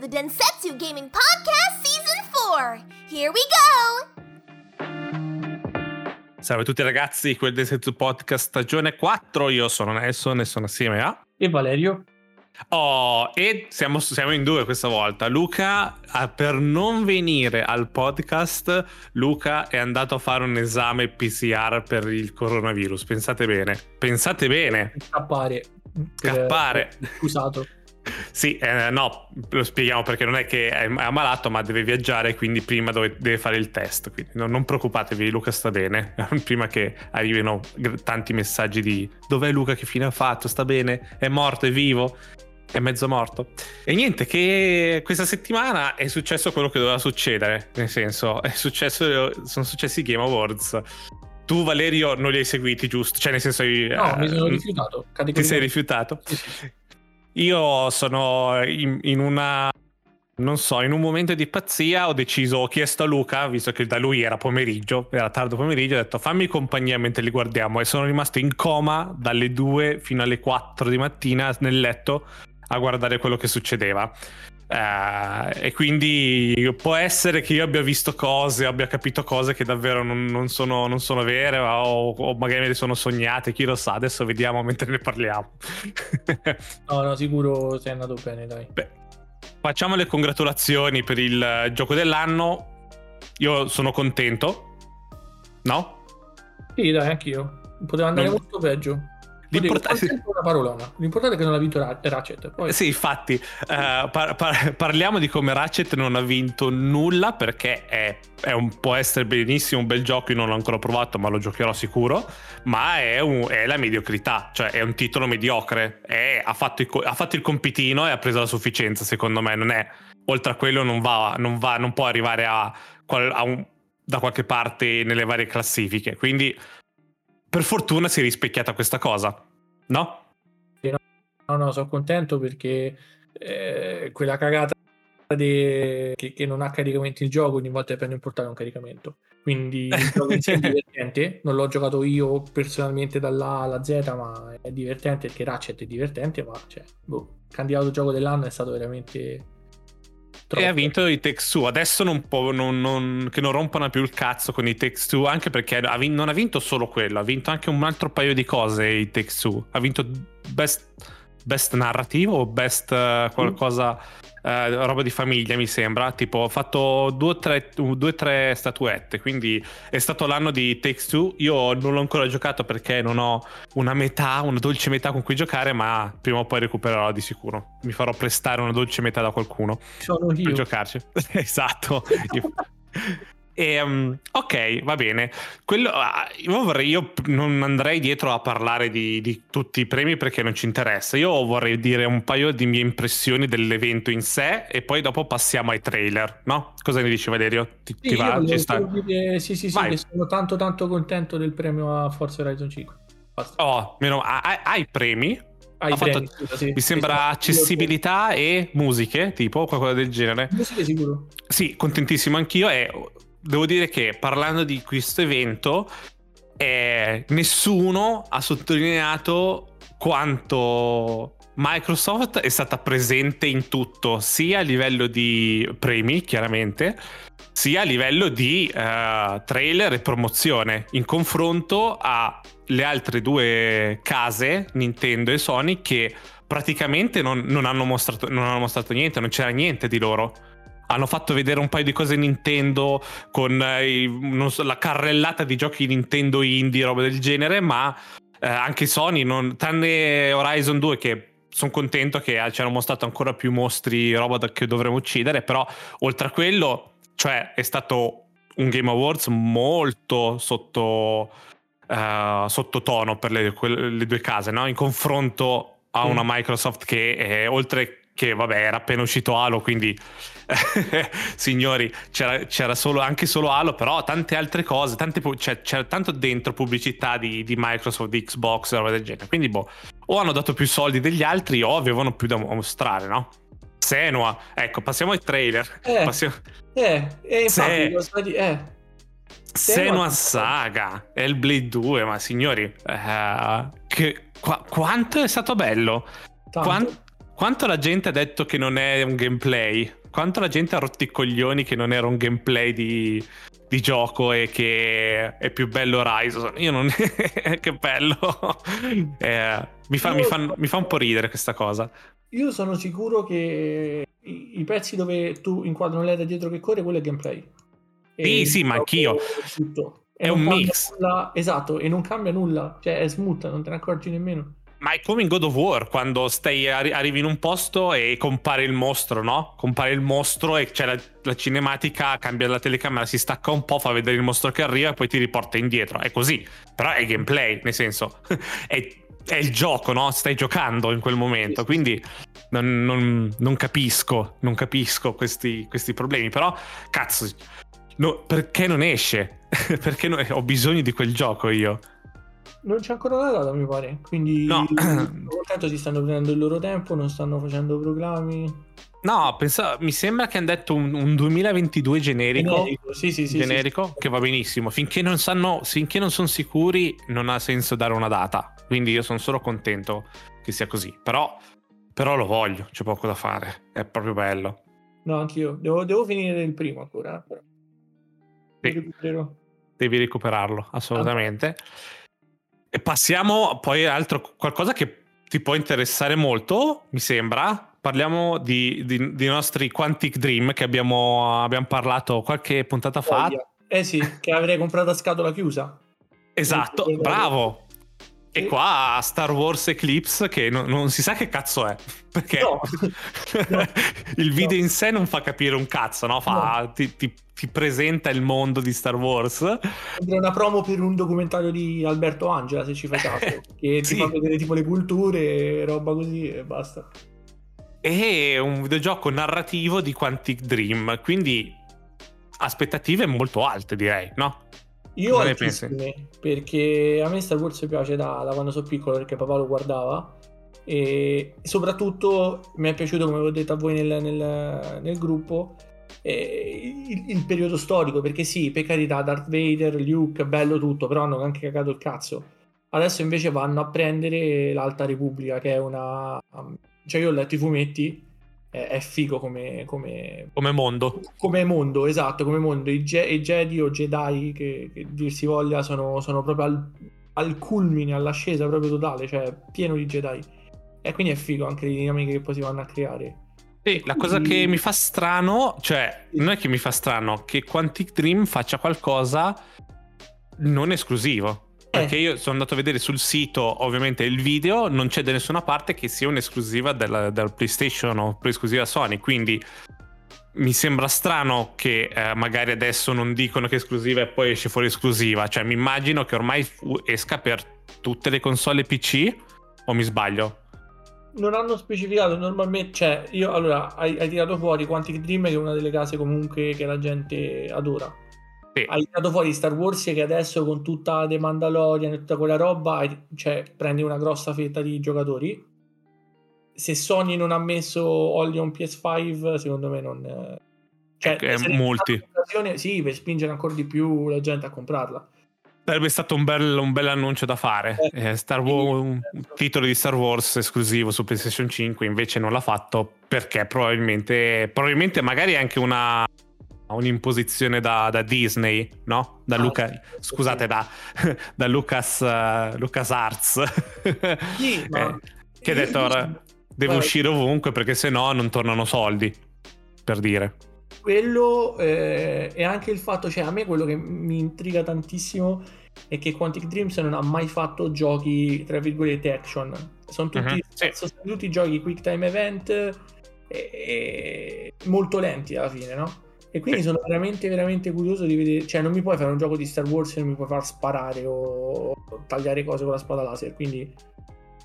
the Densetsu Gaming Podcast Season 4. Here we go! Salve a tutti ragazzi di quel Densetsu Podcast stagione 4. Io sono Nelson e sono assieme a... E Valerio? Oh, e siamo, siamo in due questa volta. Luca, ah, per non venire al podcast, Luca è andato a fare un esame PCR per il coronavirus. Pensate bene. Pensate bene. Scappare. Scappare. Eh, scusato. Sì, eh, no, lo spieghiamo perché non è che è ammalato, ma deve viaggiare, quindi prima dove, deve fare il test. Quindi non, non, preoccupatevi, Luca sta bene. prima che arrivino tanti messaggi di dov'è Luca, che fine ha fatto, sta bene, è morto, è vivo è mezzo morto. E niente, che questa settimana è successo quello che doveva succedere. Nel senso, è successo, sono successi i Game Awards. Tu, Valerio, non li hai seguiti, giusto? Cioè, nel senso. No, uh, mi sono rifiutato. Ti sei rifiutato? Sì, sì. Io sono in, in una non so, in un momento di pazzia ho deciso, ho chiesto a Luca, visto che da lui era pomeriggio, era tardo pomeriggio, ho detto fammi compagnia mentre li guardiamo e sono rimasto in coma dalle 2 fino alle 4 di mattina nel letto a guardare quello che succedeva. Uh, e quindi può essere che io abbia visto cose, abbia capito cose che davvero non, non, sono, non sono, vere o, o, magari me le sono sognate, chi lo sa, adesso vediamo mentre ne parliamo. no, no, sicuro sei andato bene, dai. Beh, facciamo le congratulazioni per il gioco dell'anno. Io sono contento, no? Sì, dai, anch'io. Poteva andare non... molto peggio. L'importante parolona. L'importante è che non ha vinto Ratchet. Poi... Sì, infatti, uh, par- par- parliamo di come Ratchet non ha vinto nulla perché è, è un, può essere benissimo un bel gioco. Io non l'ho ancora provato, ma lo giocherò sicuro. Ma è, un, è la mediocrità, cioè è un titolo mediocre. È, ha, fatto il, ha, fatto il, compitino e ha preso la sufficienza. Secondo me, non è oltre a quello, non va, non, va, non può arrivare a, a un, da qualche parte nelle varie classifiche. Quindi per fortuna si è rispecchiata questa cosa, no? No, no, sono contento perché eh, quella cagata de... che, che, non ha caricamento il gioco ogni volta che prendo in portale un caricamento. Quindi il gioco in sé è divertente. Non l'ho giocato io personalmente dall'A alla Z, ma è divertente perché Ratchet è divertente. Ma cioè, boh, candidato gioco dell'anno è stato veramente Troppo. E ha vinto i Takes Two. Adesso non può, non, non, che non rompano più il cazzo con i Takes Two, anche perché ha vinto, non ha vinto solo quello, ha vinto anche un altro paio di cose i Takes Two. Ha vinto Best, best Narrativo o Best uh, qualcosa... Mm eh, roba di famiglia mi sembra, tipo ho fatto due o tre statuette, quindi è stato l'anno di Takes Two, io non l'ho ancora giocato perché non ho una metà, una dolce metà con cui giocare, ma prima o poi recupererò di sicuro, mi farò prestare una dolce metà da qualcuno Sono io. per giocarci. esatto. E, um, ok, va bene. Quello, io, vorrei, io, non andrei dietro a parlare di, di, tutti i premi perché non ci interessa. Io vorrei dire un paio di mie impressioni dell'evento in sé e poi dopo passiamo ai trailer, no? Cosa ne dici Valerio? Ti, sì, ti va? Ci sta? Dire, sì, sì, sì, sono tanto tanto contento del premio a Forza Horizon 5. Basta. Oh, meno, hai, hai premi? Hai premi, fatto, sì. Mi sembra accessibilità e musiche, tipo qualcosa del genere. Musiche sicuro. Sì, contentissimo anch'io e devo dire che parlando di questo evento, eh, nessuno ha sottolineato quanto Microsoft è stata presente in tutto, sia a livello di premi, chiaramente, sia a livello di uh, trailer e promozione, in confronto alle altre due case, Nintendo e Sony, che praticamente non, non, hanno, mostrato, non hanno mostrato niente, non c'era niente di loro hanno fatto vedere un paio di cose Nintendo con eh, so, la carrellata di giochi Nintendo indie, roba del genere, ma eh, anche Sony, non, tranne Horizon 2 che sono contento che ci hanno mostrato ancora più mostri, roba che dovremmo uccidere, però oltre a quello, cioè è stato un Game Awards molto sotto, uh, sottotono per le, le, due case, no? in confronto a una Microsoft che è, oltre che vabbè era appena uscito Halo quindi signori c'era, c'era solo, anche solo Halo però tante altre cose tante, cioè, c'era tanto dentro pubblicità di, di Microsoft di Xbox roba del genere quindi boh o hanno dato più soldi degli altri o avevano più da mostrare no? Senua ecco passiamo ai trailer eh, passiamo... eh, eh infatti Se... eh. Senua Saga Hellblade 2 ma signori eh, che, qua, quanto è stato bello Quanto? quanto la gente ha detto che non è un gameplay? Quanto la gente ha rotto i coglioni che non era un gameplay di, di gioco e che è più bello Horizon? Io non... che bello! Eh, mi, fa, mi, fa, mi fa un po' ridere questa cosa. Io sono sicuro che i, i pezzi dove tu inquadri un LED dietro che corre, quello è gameplay. Sì, sì, ma anch'io. Tutto. È un mix. Nulla, esatto, e non cambia nulla. Cioè, è smooth, non te ne accorgi nemmeno. Ma è come in God of War, quando stai, arrivi in un posto e compare il mostro, no? Compare il mostro e c'è la, la, cinematica, cambia la telecamera, si stacca un po', fa vedere il mostro che arriva e poi ti riporta indietro. È così. Però è gameplay, nel senso, è, è, il gioco, no? Stai giocando in quel momento. Quindi non, non, non capisco, non capisco questi, questi problemi. Però, cazzo, no, perché non esce? perché non, ho bisogno di quel gioco io? Non c'è ancora una data, mi pare. Quindi no. contento si stanno prendendo il loro tempo, non stanno facendo proclami. No, pensa, mi sembra che hanno detto un, un 2022 generico. Generico, sì, sì, sì, generico che va benissimo. Finché non sanno, finché non sono sicuri, non ha senso dare una data. Quindi io sono solo contento che sia così. Però, però lo voglio, c'è poco da fare. È proprio bello. No, anch'io. Devo, devo finire il primo ancora. Però. Sì. Devi recuperarlo, assolutamente. Ah. E passiamo poi a altro, qualcosa che ti può interessare molto, mi sembra. Parliamo di, di, di nostri Quantic Dream che abbiamo, abbiamo, parlato qualche puntata fa. Eh sì, che avrei comprato a scatola chiusa. Esatto, bravo. E qua Star Wars Eclipse che non, non, si sa che cazzo è. Perché no. no. il video no. in sé non fa capire un cazzo, no? Fa, ti, ti, ti, presenta il mondo di Star Wars. È una promo per un documentario di Alberto Angela, se ci fai caso. che sì. ti fa vedere tipo le culture, roba così e basta. È un videogioco narrativo di Quantic Dream, quindi aspettative molto alte direi, no? Io ho perché a me Star Wars piace da, da quando sono piccolo perché papà lo guardava. E soprattutto mi è piaciuto come ho detto a voi nel, nel, nel gruppo eh, il, il, periodo storico perché sì per carità Darth Vader Luke bello tutto però hanno anche cagato il cazzo. Adesso invece vanno a prendere l'Alta Repubblica che è una cioè io ho letto i fumetti è, è figo come, come, come, mondo. Come mondo, esatto, come mondo. I, ge- i Jedi o Jedi, che, che dir si voglia, sono, sono proprio al, al, culmine, all'ascesa proprio totale, cioè pieno di Jedi. E quindi è figo anche le dinamiche che poi si vanno a creare. Sì, la cosa che mi fa strano, cioè, non è che mi fa strano, che Quantic Dream faccia qualcosa non esclusivo. Perché io sono andato a vedere sul sito, ovviamente, il video, non c'è da nessuna parte che sia un'esclusiva della, della PlayStation o esclusiva Sony, quindi mi sembra strano che eh, magari adesso non dicono che è esclusiva e poi esce fuori esclusiva. Cioè, mi immagino che ormai esca per tutte le console PC, o mi sbaglio? Non hanno specificato normalmente, cioè, io allora hai, hai tirato fuori Quantic Dream, che è una delle case comunque che la gente adora sì. Hai tirato fuori Star Wars che adesso con tutta The Mandalorian e tutta quella roba cioè, prendi una grossa fetta di giocatori. Se Sony non ha messo Olion PS5, secondo me non... Cioè, è molti. Sì, per spingere ancora di più la gente a comprarla. Sarebbe stato un bel, un bel annuncio da fare. Eh, eh, Star Wars, un titolo di Star Wars esclusivo su PlayStation 5, invece non l'ha fatto perché probabilmente, probabilmente magari anche una un'imposizione da, da, Disney, no? Da ah, Luca, sì, scusate. Da, da, Lucas, uh, Lucas Arts, sì, ma... eh, che ha detto ora deve uscire ovunque perché se no non tornano soldi, per dire. Quello eh, e anche il fatto, cioè a me quello che mi intriga tantissimo è che Quantic Dreams non ha mai fatto giochi, tra virgolette, action. Sono tutti, uh-huh, sì. sono tutti giochi quick time event e, e molto lenti alla fine, no? E quindi sono veramente, veramente curioso di vedere. Cioè, non mi puoi fare un gioco di Star Wars e non mi puoi far sparare o tagliare cose con la spada laser. Quindi.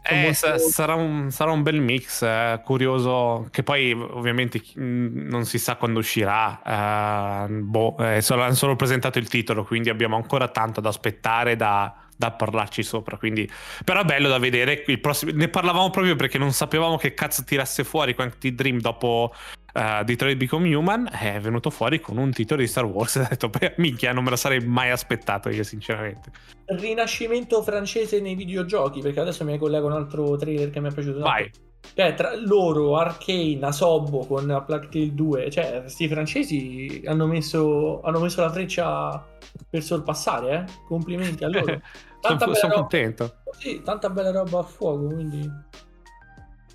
Eh, molto... sarà, un, sarà, un, bel mix, eh, curioso, che poi ovviamente non si sa quando uscirà, eh, boh, eh, solo, hanno solo presentato il titolo, quindi abbiamo ancora tanto da aspettare, da, da parlarci sopra. Quindi... Però è bello da vedere. Il prossimo... Ne parlavamo proprio perché non sapevamo che cazzo tirasse fuori Quantic Dream dopo uh, Detroit Become Human. È venuto fuori con un titolo di Star Wars. E ho detto, beh, minchia, non me lo sarei mai aspettato io, sinceramente. Rinascimento francese nei videogiochi. Perché adesso mi collego un altro trailer che mi è piaciuto. Vai. Cioè, tra loro, Arcane, Asobo con Plague Tale 2, cioè, questi francesi hanno messo, hanno messo la freccia per sorpassare, eh? Complimenti a loro. sono, sono contento. Sì, tanta bella roba a fuoco, quindi...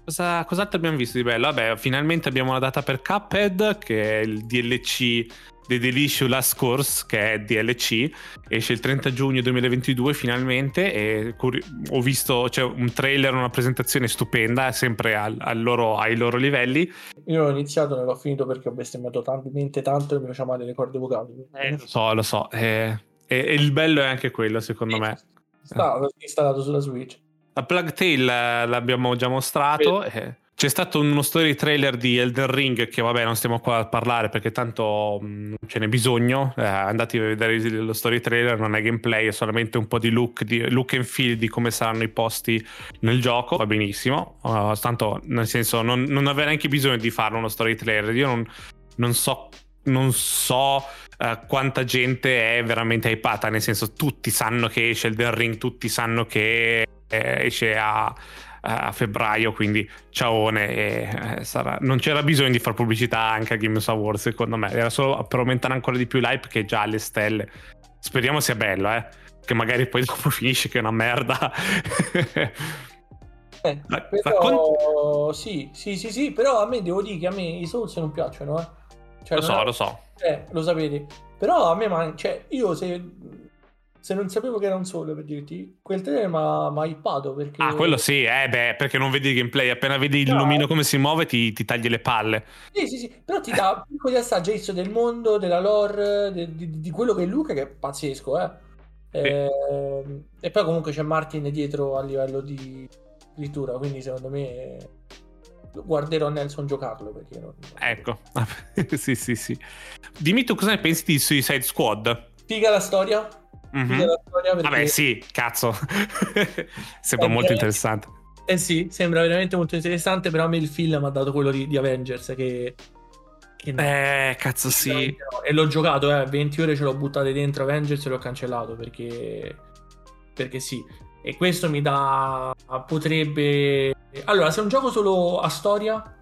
Cosa, cos'altro abbiamo visto di bello? Vabbè, finalmente abbiamo la data per Cuphead, che è il DLC The Delicious Last Course, che è DLC, esce il 30 giugno 2022 finalmente e ho visto c'è cioè, un trailer, una presentazione stupenda, sempre al, al loro, ai loro livelli. Io ho iniziato, non l'ho finito perché ho bestemmiato talmente tanto che mi faceva male le corde vocali. Eh, lo so, lo so. Eh, e, e, il bello è anche quello, secondo me. Sta installato sulla Switch. La Plug Tale l'abbiamo già mostrato. Eh, c'è stato uno story trailer di Elden Ring che vabbè non stiamo qua a parlare perché tanto mm, non ce n'è bisogno. Eh, andate a vedere lo story trailer, non è gameplay, è solamente un po' di look, di look and feel di come saranno i posti nel gioco. Va benissimo. Uh, tanto nel senso non, non aveva neanche bisogno di farlo uno story trailer. Io non, non so non so uh, quanta gente è veramente hypata, nel senso tutti sanno che esce Elden Ring, tutti sanno che eh, esce a, a, febbraio, quindi ciaone, e, eh, sarà... non c'era bisogno di fare pubblicità anche a Games Awards secondo me, era solo per aumentare ancora di più l'hype che è già alle stelle. Speriamo sia bello, eh, che magari poi dopo finisce che è una merda. Eh, però, sì, sì, sì, sì, però a me devo dire che a me i Souls non piacciono, eh. Cioè, lo so, è... lo so. Eh, lo sapete. Però a me, man... cioè, io se... se non sapevo che era un solo, per dirti, quel trailer mi ha hypato perché... Ah, quello sì, eh beh, perché non vedi il gameplay, appena vedi il no. lumino come si muove ti, ti, tagli le palle. Sì, sì, sì, però ti dà piccoli assaggi adesso del mondo, della lore, di, di, di, quello che è Luca, che è pazzesco, eh. Sì. E, ehm, e poi comunque c'è Martin dietro a livello di scrittura, quindi secondo me guarderò Nelson giocarlo perché non... ecco sì sì sì dimmi tu cosa ne pensi di Suicide Squad figa la storia mm-hmm. la storia perché... vabbè sì cazzo sembra è molto interessante eh sì sembra veramente molto interessante però a me il film ha dato quello di, di Avengers che che no. Eh, cazzo sì. No. E l'ho giocato, eh, 20 ore ce l'ho buttate dentro Avengers e l'ho cancellato perché... Perché sì. E questo mi dà... potrebbe... Allora, se è un gioco solo a storia,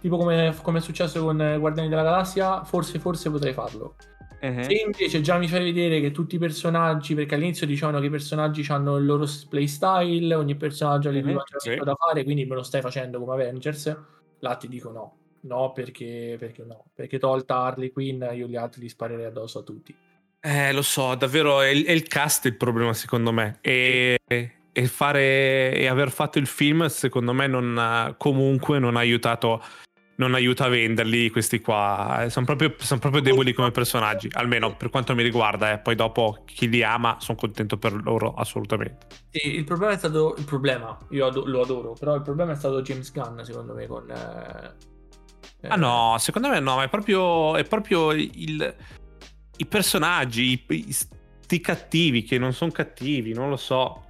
tipo come, come è successo con Guardiani della Galassia, forse, forse potrei farlo. Uh-huh. Se invece già mi fai vedere che tutti i personaggi, perché all'inizio dicevano che i personaggi hanno il loro playstyle, ogni personaggio ha le uh-huh, sì. da fare, quindi me lo stai facendo come Avengers, là ti dico no. No, perché, perché no? Perché tolta Harley Quinn, io gli altri li sparerei addosso a tutti. Eh, lo so, davvero è il, è il cast il problema secondo me. E, e, fare, e aver fatto il film secondo me non ha, comunque non ha aiutato non aiuta a venderli questi qua. Sono proprio, sono proprio deboli come personaggi, almeno per quanto mi riguarda. Eh. Poi dopo chi li ama, sono contento per loro assolutamente. Sì, il problema è stato il problema, io ad- lo adoro, però il problema è stato James Gunn, secondo me, con... Eh, ah no, secondo me no, è proprio, è proprio il, i personaggi, i, i, sti cattivi che non sono cattivi, non lo so.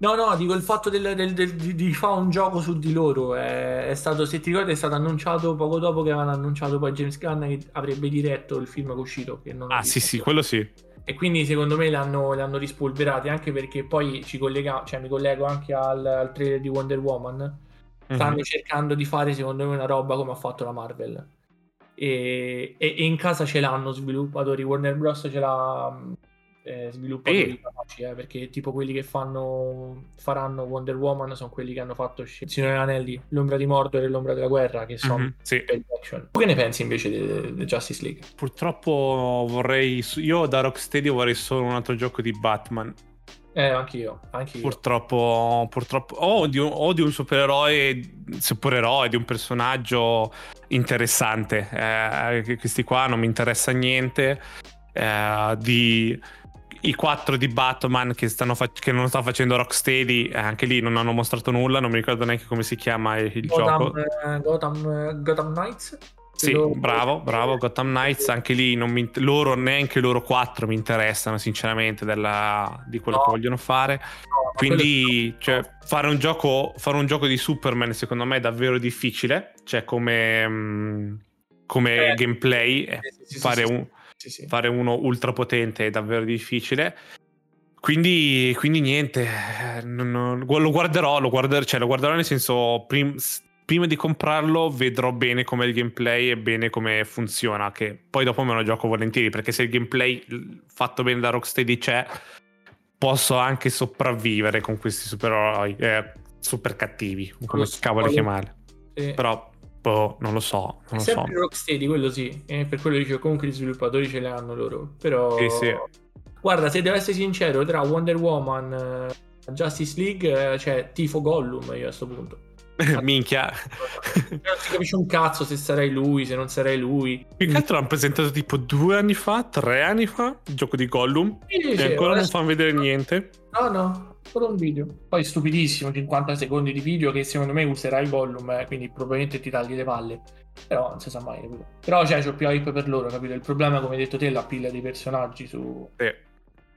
No, no, dico il fatto del, del, del, di, di, fare un gioco su di loro. È, è, stato, se ti ricordi, è stato annunciato poco dopo che avevano annunciato poi James Gunn che avrebbe diretto il film che è uscito. Che ah, sì, sì, quello sì. E quindi secondo me l'hanno, l'hanno rispolverati anche perché poi ci collega, cioè mi collego anche al, al trailer di Wonder Woman. Stanno mm-hmm. cercando di fare, secondo me, una roba come ha fatto la Marvel e, e, e in casa ce l'hanno sviluppatori, Warner Bros. ce l'ha eh, sviluppatori e... capaci, eh, perché tipo quelli che fanno faranno Wonder Woman sono quelli che hanno fatto Signore Anelli, L'ombra di Mordor e L'ombra della guerra, che sono mm-hmm, sì. action. Tu che ne pensi invece di Justice League? Purtroppo vorrei, io da Rocksteady vorrei solo un altro gioco di Batman. Eh, anch'io, anch'io. Purtroppo, purtroppo o, di un, o di un supereroe, supereroe, di un personaggio interessante. Eh, questi qua non mi interessa niente. Eh, di, I quattro di Batman che, fa- che, non sta facendo Rocksteady, eh, anche lì non hanno mostrato nulla. Non mi ricordo neanche come si chiama il Gotham, gioco. Eh, Gotham, Gotham Knights? Sì, bravo, bravo, Gotham Knights, anche lì mi, loro, neanche loro quattro mi interessano sinceramente della, di quello no. che vogliono fare. No, Quindi cioè, fare, un gioco, fare, un gioco, di Superman secondo me è davvero difficile, cioè come, mm, come eh, gameplay, sì, sì, fare, sì, un, fare uno ultra potente è davvero difficile. Quindi, quindi niente, non- non- lo guarderò, lo guarderò, cioè lo guarderò nel senso, prim- prima di comprarlo vedrò bene com'è il gameplay e bene come funziona, che poi dopo me lo gioco volentieri, perché se il gameplay fatto bene da Rocksteady c'è, posso anche sopravvivere con questi supereroi, eh, super cattivi, come Lo cavolo chiamare. Sì. Però, boh, non lo so, non lo so. Sempre Rocksteady, quello sì. E per quello dicevo, comunque gli sviluppatori ce le hanno loro. Però. Sì, sì. Guarda, se devo essere sincero, tra Wonder Woman e Justice League, eh, cioè tifo Gollum io a questo punto. Minchia. Non si capisce un cazzo se sarai lui, se non sarai lui. Più che altro l'hanno presentato tipo due anni fa, tre anni fa, il gioco di Gollum, Sì, e ancora non fanno vedere niente. No, no, solo un video. Poi stupidissimo, 50 secondi di video che secondo me userai Gollum, eh, quindi probabilmente ti tagli le palle. Però non si sa mai, capito? Però cioè, c'ho più hype per loro, capito? Il problema, come hai detto te, è la pilla dei personaggi su... Sì.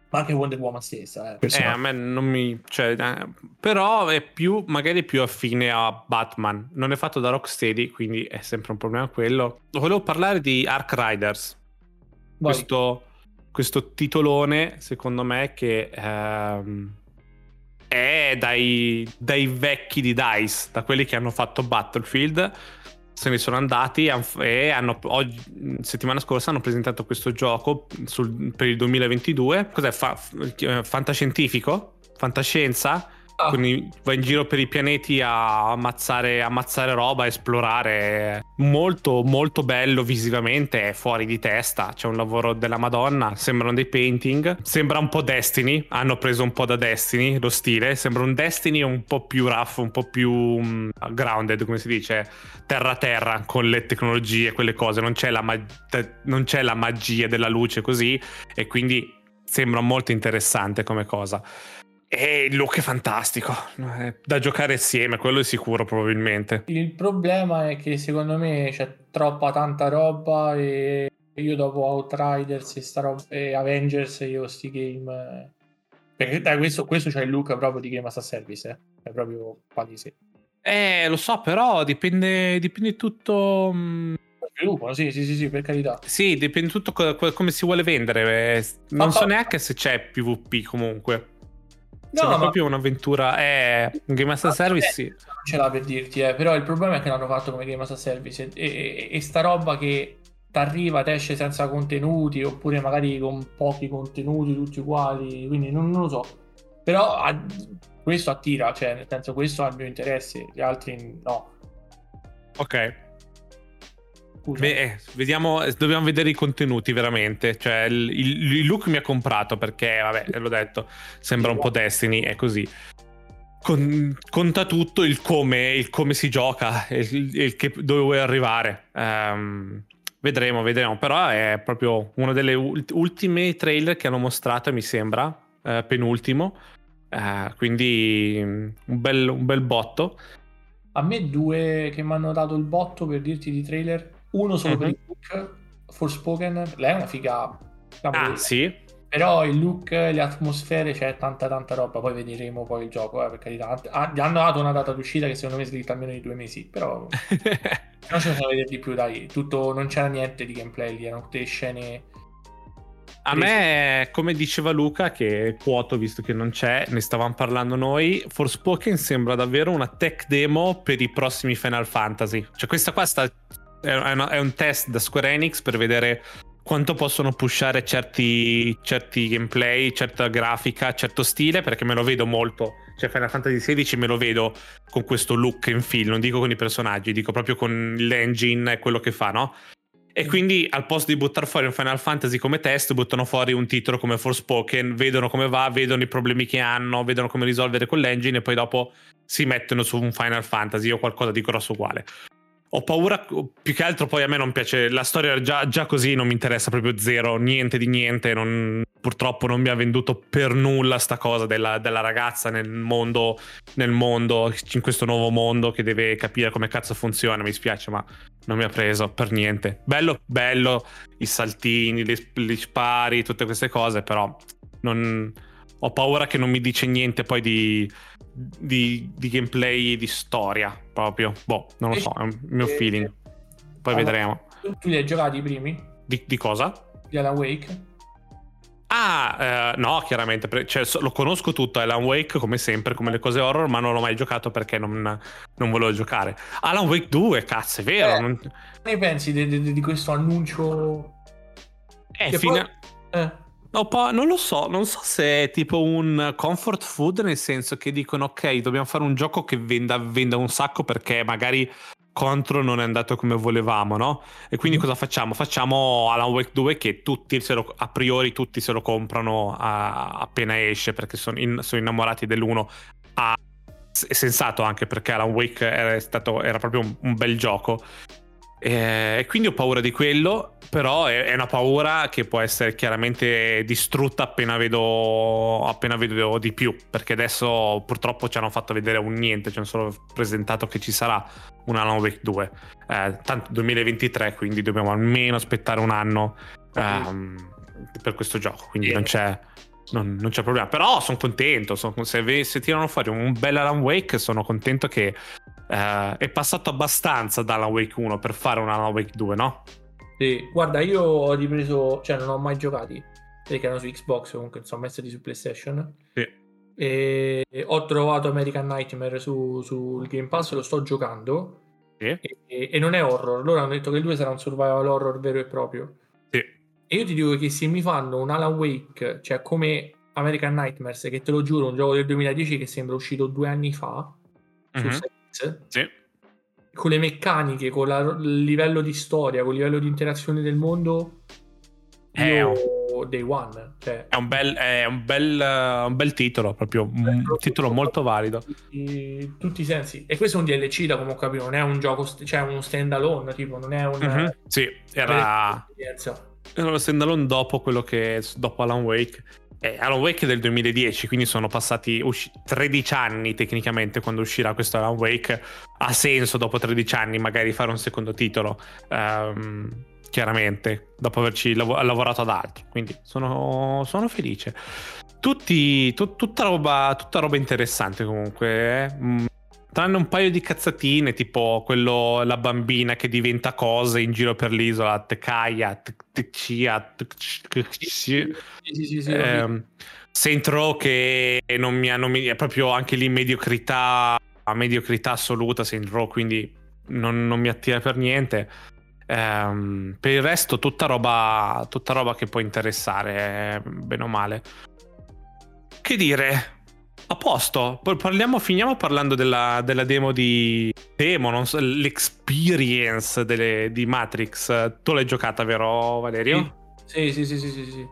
Ma anche Wonder Woman stessa, eh. Eh, a me non mi. Cioè, eh, però è più, magari più affine a Batman. Non è fatto da Rocksteady, quindi è sempre un problema quello. Volevo parlare di Ark Riders. Vai. Questo, questo titolone, secondo me, che ehm, è dai, dai vecchi di DICE, da quelli che hanno fatto Battlefield. Se ne sono andati e hanno, oggi, settimana scorsa hanno presentato questo gioco sul- per il 2022. Cos'è? Fa- f- fantascientifico? Fantascienza? Ah, Quindi vai in giro per i pianeti a ammazzare, ammazzare roba, a esplorare. Molto, molto bello visivamente, è fuori di testa. C'è un lavoro della Madonna. Sembrano dei painting. Sembra un po' Destiny. Hanno preso un po' da Destiny lo stile. Sembra un Destiny un po' più rough, un po' più mm, grounded, come si dice, terra terra con le tecnologie, quelle cose. Non c'è la, mag- non c'è la magia della luce così. E quindi sembra molto interessante come cosa. E il look è fantastico, è da giocare assieme, quello è sicuro probabilmente. Il problema è che secondo me c'è troppa tanta roba e io dopo Outriders e, sta roba- e Avengers io sti game... eh, Perché dai, questo, questo c'è il look proprio di Game as a Service, eh. È proprio palese. Eh, lo so, però dipende, dipende tutto... mm, Sviluppo, sì, sì, sì, sì, per carità. Sì, dipende tutto co- co- come si vuole vendere. eh, Non Ma- so neanche se c'è PvP comunque. No, Sembra ma proprio un'avventura. Eh, un Game Master Ma- Service, eh, sì. non ce l'ha per dirti, eh. Però il problema è che l'hanno fatto come Game as a Service e, e- e sta roba che ti arriva, ti esce senza contenuti oppure magari con pochi contenuti tutti uguali, quindi non, non lo so. Però a- questo attira, cioè nel senso questo ha il mio interesse, gli altri no. Ok. Scusa. Beh, eh, vediamo, dobbiamo vedere i contenuti veramente. Cioè, il, il- il look mi ha comprato perché, vabbè, l'ho detto, sembra un po' Destiny, è così. Con- conta tutto il come, il come si gioca, il, il che- dove vuoi arrivare. Ehm, vedremo, vedremo. Però è proprio una delle ult- ultime trailer che hanno mostrato, mi sembra, eh, penultimo. Eh, quindi un bel, un bel botto. A me due che mi hanno dato il botto per dirti di trailer, uno solo per Mhm. il look, Forspoken, lei è una figa. Ah, sì. Però il look, le atmosfere, c'è tanta tanta roba, poi vedremo poi il gioco, eh, per carità. Ah, Gli hanno dato una data d'uscita che secondo me slitta almeno di due mesi, però non ce ne sono vedere di più, dai. Tutto, non c'era niente di gameplay lì, erano tutte scene... A me, come diceva Luca, che quoto visto che non c'è, ne stavamo parlando noi. Forspoken sembra davvero una tech demo per i prossimi Final Fantasy. Cioè, questa qua sta, è, una- è un test da Square Enix per vedere quanto possono pushare certi, certi gameplay, certa grafica, certo stile. Perché me lo vedo molto. Cioè, Final Fantasy XVI me lo vedo con questo look in film. Non dico con i personaggi, dico proprio con l'engine e quello che fa, no? E quindi al posto di buttare fuori un Final Fantasy come test, buttano fuori un titolo come Forspoken, vedono come va, vedono i problemi che hanno, vedono come risolvere con l'engine e poi dopo si mettono su un Final Fantasy o qualcosa di grosso uguale. Ho paura, più che altro poi a me non piace, la storia già, già così non mi interessa proprio zero, niente di niente, non- purtroppo non mi ha venduto per nulla sta cosa della, della ragazza nel mondo, nel mondo, in questo nuovo mondo che deve capire come cazzo funziona, mi spiace ma non mi ha preso per niente. Bello, bello, i saltini, gli, gli spari, tutte queste cose, però non- ho paura che non mi dice niente poi di, di, di gameplay, di storia proprio. Boh, non lo so, è un mio Eh, feeling. Poi allora, vedremo. Tu, li hai giocati i primi? Di, di cosa? Di Alan Wake? Ah, eh, no, chiaramente, cioè, lo conosco tutto, Alan Wake come sempre, come le cose horror, ma non l'ho mai giocato perché non, non volevo giocare. Alan Wake 2, cazzo, è vero. Eh, non- ne pensi di, di- di questo annuncio? che fine- poi- eh, No, po- non lo so, non so se è tipo un comfort food, nel senso che dicono ok, dobbiamo fare un gioco che venda, venda un sacco perché magari contro non è andato come volevamo, no? E quindi Mhm. cosa facciamo? Facciamo Alan Wake 2 che tutti se lo- a priori tutti se lo comprano a- appena esce perché sono, in- sono innamorati dell'uno. Ah, è sensato anche perché Alan Wake era, stato, era proprio un, un bel gioco. Eh, E quindi ho paura di quello, però è, una paura che può essere chiaramente distrutta appena vedo, appena vedo di più, perché adesso purtroppo ci hanno fatto vedere un niente, ci hanno solo presentato che ci sarà un Alan Wake 2. Eh, tanto 2023, quindi dobbiamo almeno aspettare un anno ehm, per questo gioco, quindi Sì. non c'è... Non, non c'è problema, però sono contento. sono- se, se tirano fuori un bel Alan Wake, sono contento che eh, è passato abbastanza da Alan Wake 1 per fare un Alan Wake 2, no? sì. Guarda, io ho ripreso, cioè non ho mai giocati perché erano su Xbox, comunque insomma, messi su PlayStation. Sì. E ho trovato American Nightmare su- sul Game Pass, lo sto giocando. Sì. E, e- non è horror. Loro hanno detto che il 2 sarà un survival horror vero e proprio. Sì. E io ti dico che se mi fanno un Alan Wake, cioè come American Nightmares, che te lo giuro, un gioco del 2010 che sembra uscito due anni fa su Steam, Sì. con le meccaniche, con la- il livello di storia, con il livello di interazione del mondo, È io day one. Cioè, È un bel, è un bel, eh, un bel titolo, proprio un titolo molto valido. in tutti i sensi. E questo è un DLC, da come ho capito, non è un gioco, cioè uno standalone, tipo, non è un... Mhm. Sì, era, era lo standalone dopo quello che dopo Alan Wake. Eh, Alan Wake del 2010, quindi sono passati usci- 13 anni tecnicamente quando uscirà questo Alan Wake. Ha senso dopo 13 anni magari fare un secondo titolo, ehm, chiaramente, dopo averci lav- lavorato ad altro. Quindi sono, sono felice. Tutti, tu- tutta, roba, tutta roba interessante comunque. eh. Tranne un paio di cazzatine, tipo quello, la bambina che diventa cose in giro per l'isola, Tekaya, Tcia, Ehm, Saint Row che non mi ha, non mi- è proprio anche lì mediocrità, mediocrità assoluta Saint Row, quindi non, non mi attira per niente. Ehm, per il resto tutta roba, tutta roba che può interessare, eh, bene o male. Che dire? A posto, parliamo, finiamo parlando della, della demo di demo, non so, l'experience delle- di Matrix. Tu l'hai giocata, vero Valerio? Sì, sì, sì, sì, sì, sì.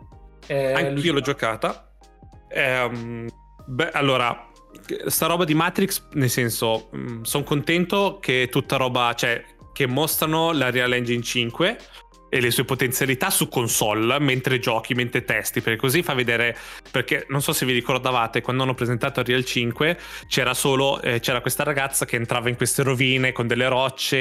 È Anch'io l'ho allucinante. giocata. Ehm, beh, allora, sta roba di Matrix, nel senso, sono contento che tutta roba, cioè, che mostrano la Real Engine 5 e le sue potenzialità su console mentre giochi, mentre testi, perché così fa vedere, perché non so se vi ricordavate, quando hanno presentato Real 5 c'era solo, eh, c'era questa ragazza che entrava in queste rovine con delle rocce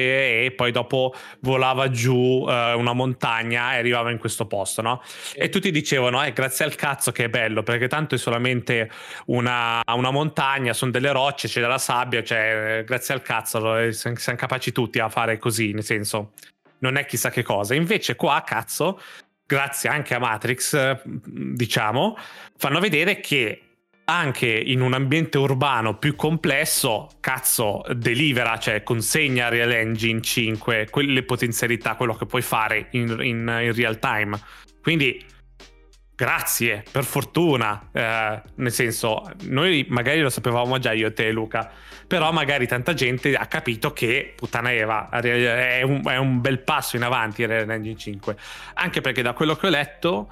e poi dopo volava giù eh, una montagna e arrivava in questo posto, no? E tutti dicevano, eh, grazie al cazzo che è bello, perché tanto è solamente una, una montagna, sono delle rocce, c'è della sabbia, cioè, eh, grazie al cazzo, eh, siamo, siamo capaci tutti a fare così, nel senso, non è chissà che cosa. Invece qua, cazzo, grazie anche a Matrix, eh, diciamo, fanno vedere che anche in un ambiente urbano più complesso, cazzo, delivera, cioè consegna Real Engine 5 quelle potenzialità, quello che puoi fare in, in- in real time. Quindi, grazie, per fortuna. Eh, nel senso, noi magari lo sapevamo già io e te, Luca, però magari tanta gente ha capito che, puttana Eva, è un, è un bel passo in avanti Real Engine 5. Anche perché da quello che ho letto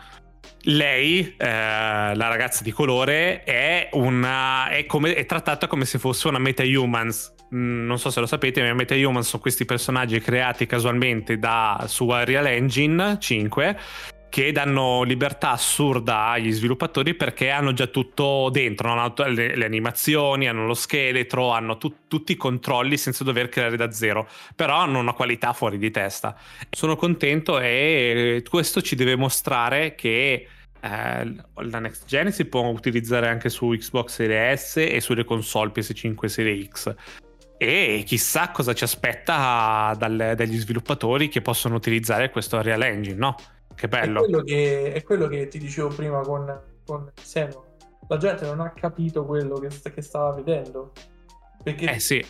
lei, eh, la ragazza di colore, è, una, è, come, è trattata come se fosse una meta-humans. Mm, non so se lo sapete, ma meta-humans sono questi personaggi creati casualmente da, su Unreal Engine 5 che danno libertà assurda agli sviluppatori perché hanno già tutto dentro, hanno le, le animazioni, hanno lo scheletro, hanno tu- tutti i controlli senza dover creare da zero, però hanno una qualità fuori di testa. Sono contento e questo ci deve mostrare che eh, la next gen si può utilizzare anche su Xbox Series S e sulle console PS5 e Series X. E chissà cosa ci aspetta dal- dagli sviluppatori che possono utilizzare questo Real Engine, no? Che È bello. quello che, è quello che ti dicevo prima con, con Senua. La gente non ha capito quello che, che stava vedendo. Perché Eh sì,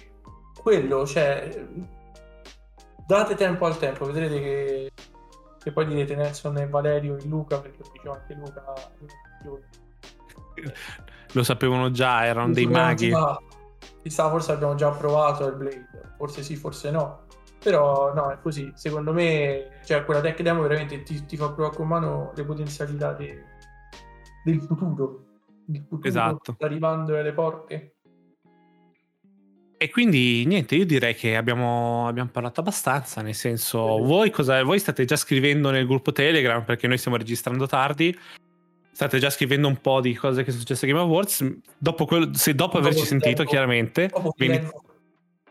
quello, cioè, date tempo al tempo, vedrete che, che poi direte Nelson e Valerio e Luca, perché lo diceva anche Luca. lo sapevano già, erano dei maghi. Ma chissà, forse abbiamo già provato Hellblade, forse sì, forse no. Però no, è così. Secondo me, cioè, quella tech demo veramente ti, ti fa provare con mano le potenzialità de- del futuro. Il futuro Esatto. sta arrivando alle porte. E quindi niente, io direi che abbiamo, abbiamo parlato abbastanza, nel senso, voi, cosa, voi state già scrivendo nel gruppo Telegram, perché noi stiamo registrando tardi, state già scrivendo un po' di cose che sono successe a Game Awards, dopo quello, se dopo Dopo averci sentito leggo- chiaramente, Dopo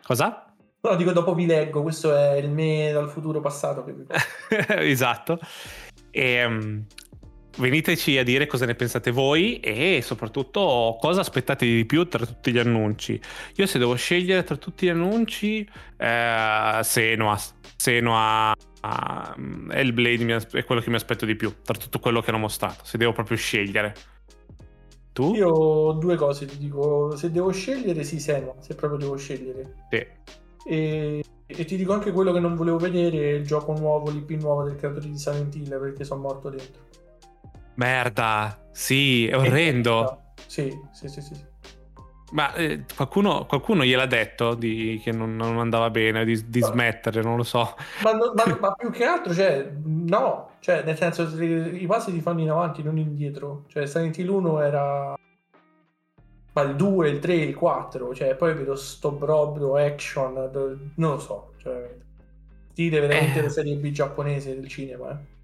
cosa? No, dico dopo vi leggo, questo è il me dal futuro passato esatto. E, mm, veniteci a dire cosa ne pensate voi e soprattutto cosa aspettate di più tra tutti gli annunci. Io se devo scegliere tra tutti gli annunci, eh, Senua, Senua, um, Hellblade è quello che mi aspetto di più tra tutto quello che hanno mostrato. Se devo proprio scegliere. Tu? Io due cose, ti dico, se devo scegliere, sì, Senua, se proprio devo scegliere. Sì. E, e ti dico anche quello che non volevo vedere, il gioco nuovo, l'IP nuovo del creatore di Silent Hill, perché sono morto dentro. Merda, sì, è orrendo. Sì, sì, sì, sì. sì. Ma eh, qualcuno, qualcuno gliel'ha detto di- che non, non andava bene, di, di smettere, non lo so. Ma, ma- ma più che altro, cioè, no, cioè, nel senso, se- i passi si fanno in avanti, non indietro. Cioè, Silent Hill 1 era... Ma il 2, il 3, il 4, cioè, poi vedo sto proprio action, non lo so, cioè, stile veramente Eh. la serie B giapponese del cinema, eh.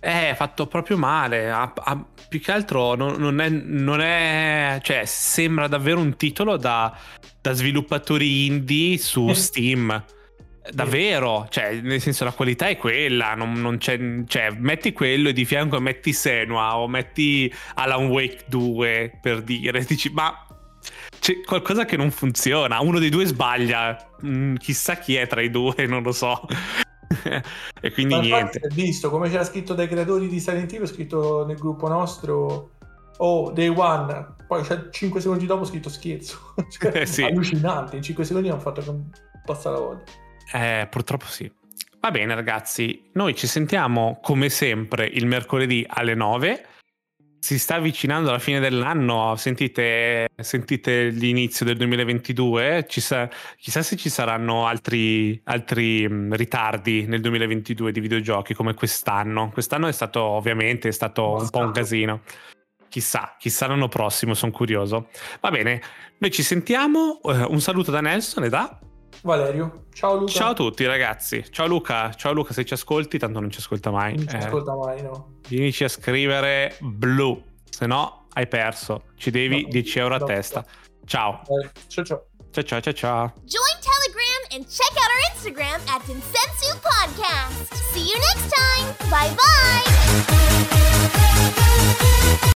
È fatto proprio male. ha- ha- più che altro non, non è, non è- Cioè, sembra davvero un titolo da, da sviluppatori indie su Eh. Steam. Davvero, cioè, nel senso, la qualità è quella. Non, non c'è, cioè, metti quello e di fianco metti Senua o metti Alan Wake 2 per dire. Dici, ma c'è qualcosa che non funziona. Uno dei due sbaglia. Mm, chissà chi è tra i due, non lo so. e quindi Ma niente. visto come c'era scritto dai creatori di Silent Hill, ho scritto nel gruppo nostro oh day one poi c'è 5 secondi dopo scritto scherzo Cioè, Eh, sì. allucinante in 5 secondi hanno fatto passare la volta Eh, purtroppo sì. Va bene ragazzi, noi ci sentiamo come sempre il mercoledì alle 9. Si sta avvicinando alla fine dell'anno, sentite, sentite l'inizio del 2022, ci sa- chissà se ci saranno altri, altri mh, ritardi nel 2022 di videogiochi come quest'anno. Quest'anno è stato ovviamente è stato un po' un casino. Chissà, chissà l'anno prossimo, sono curioso. Va bene, noi ci sentiamo, eh, un saluto da Nelson e da... Valerio. Ciao Luca. Ciao a tutti ragazzi. Ciao Luca. Ciao Luca se ci ascolti, tanto non ci ascolta mai. Non ci eh, ascolta mai, no. Vienici a scrivere blu, se no hai perso. Ci devi no, 10 euro no, a testa. No. Ciao. Eh, ciao ciao. Ciao ciao ciao ciao. Join Telegram and check out our Instagram at Insensu Podcast. See you next time. Bye bye.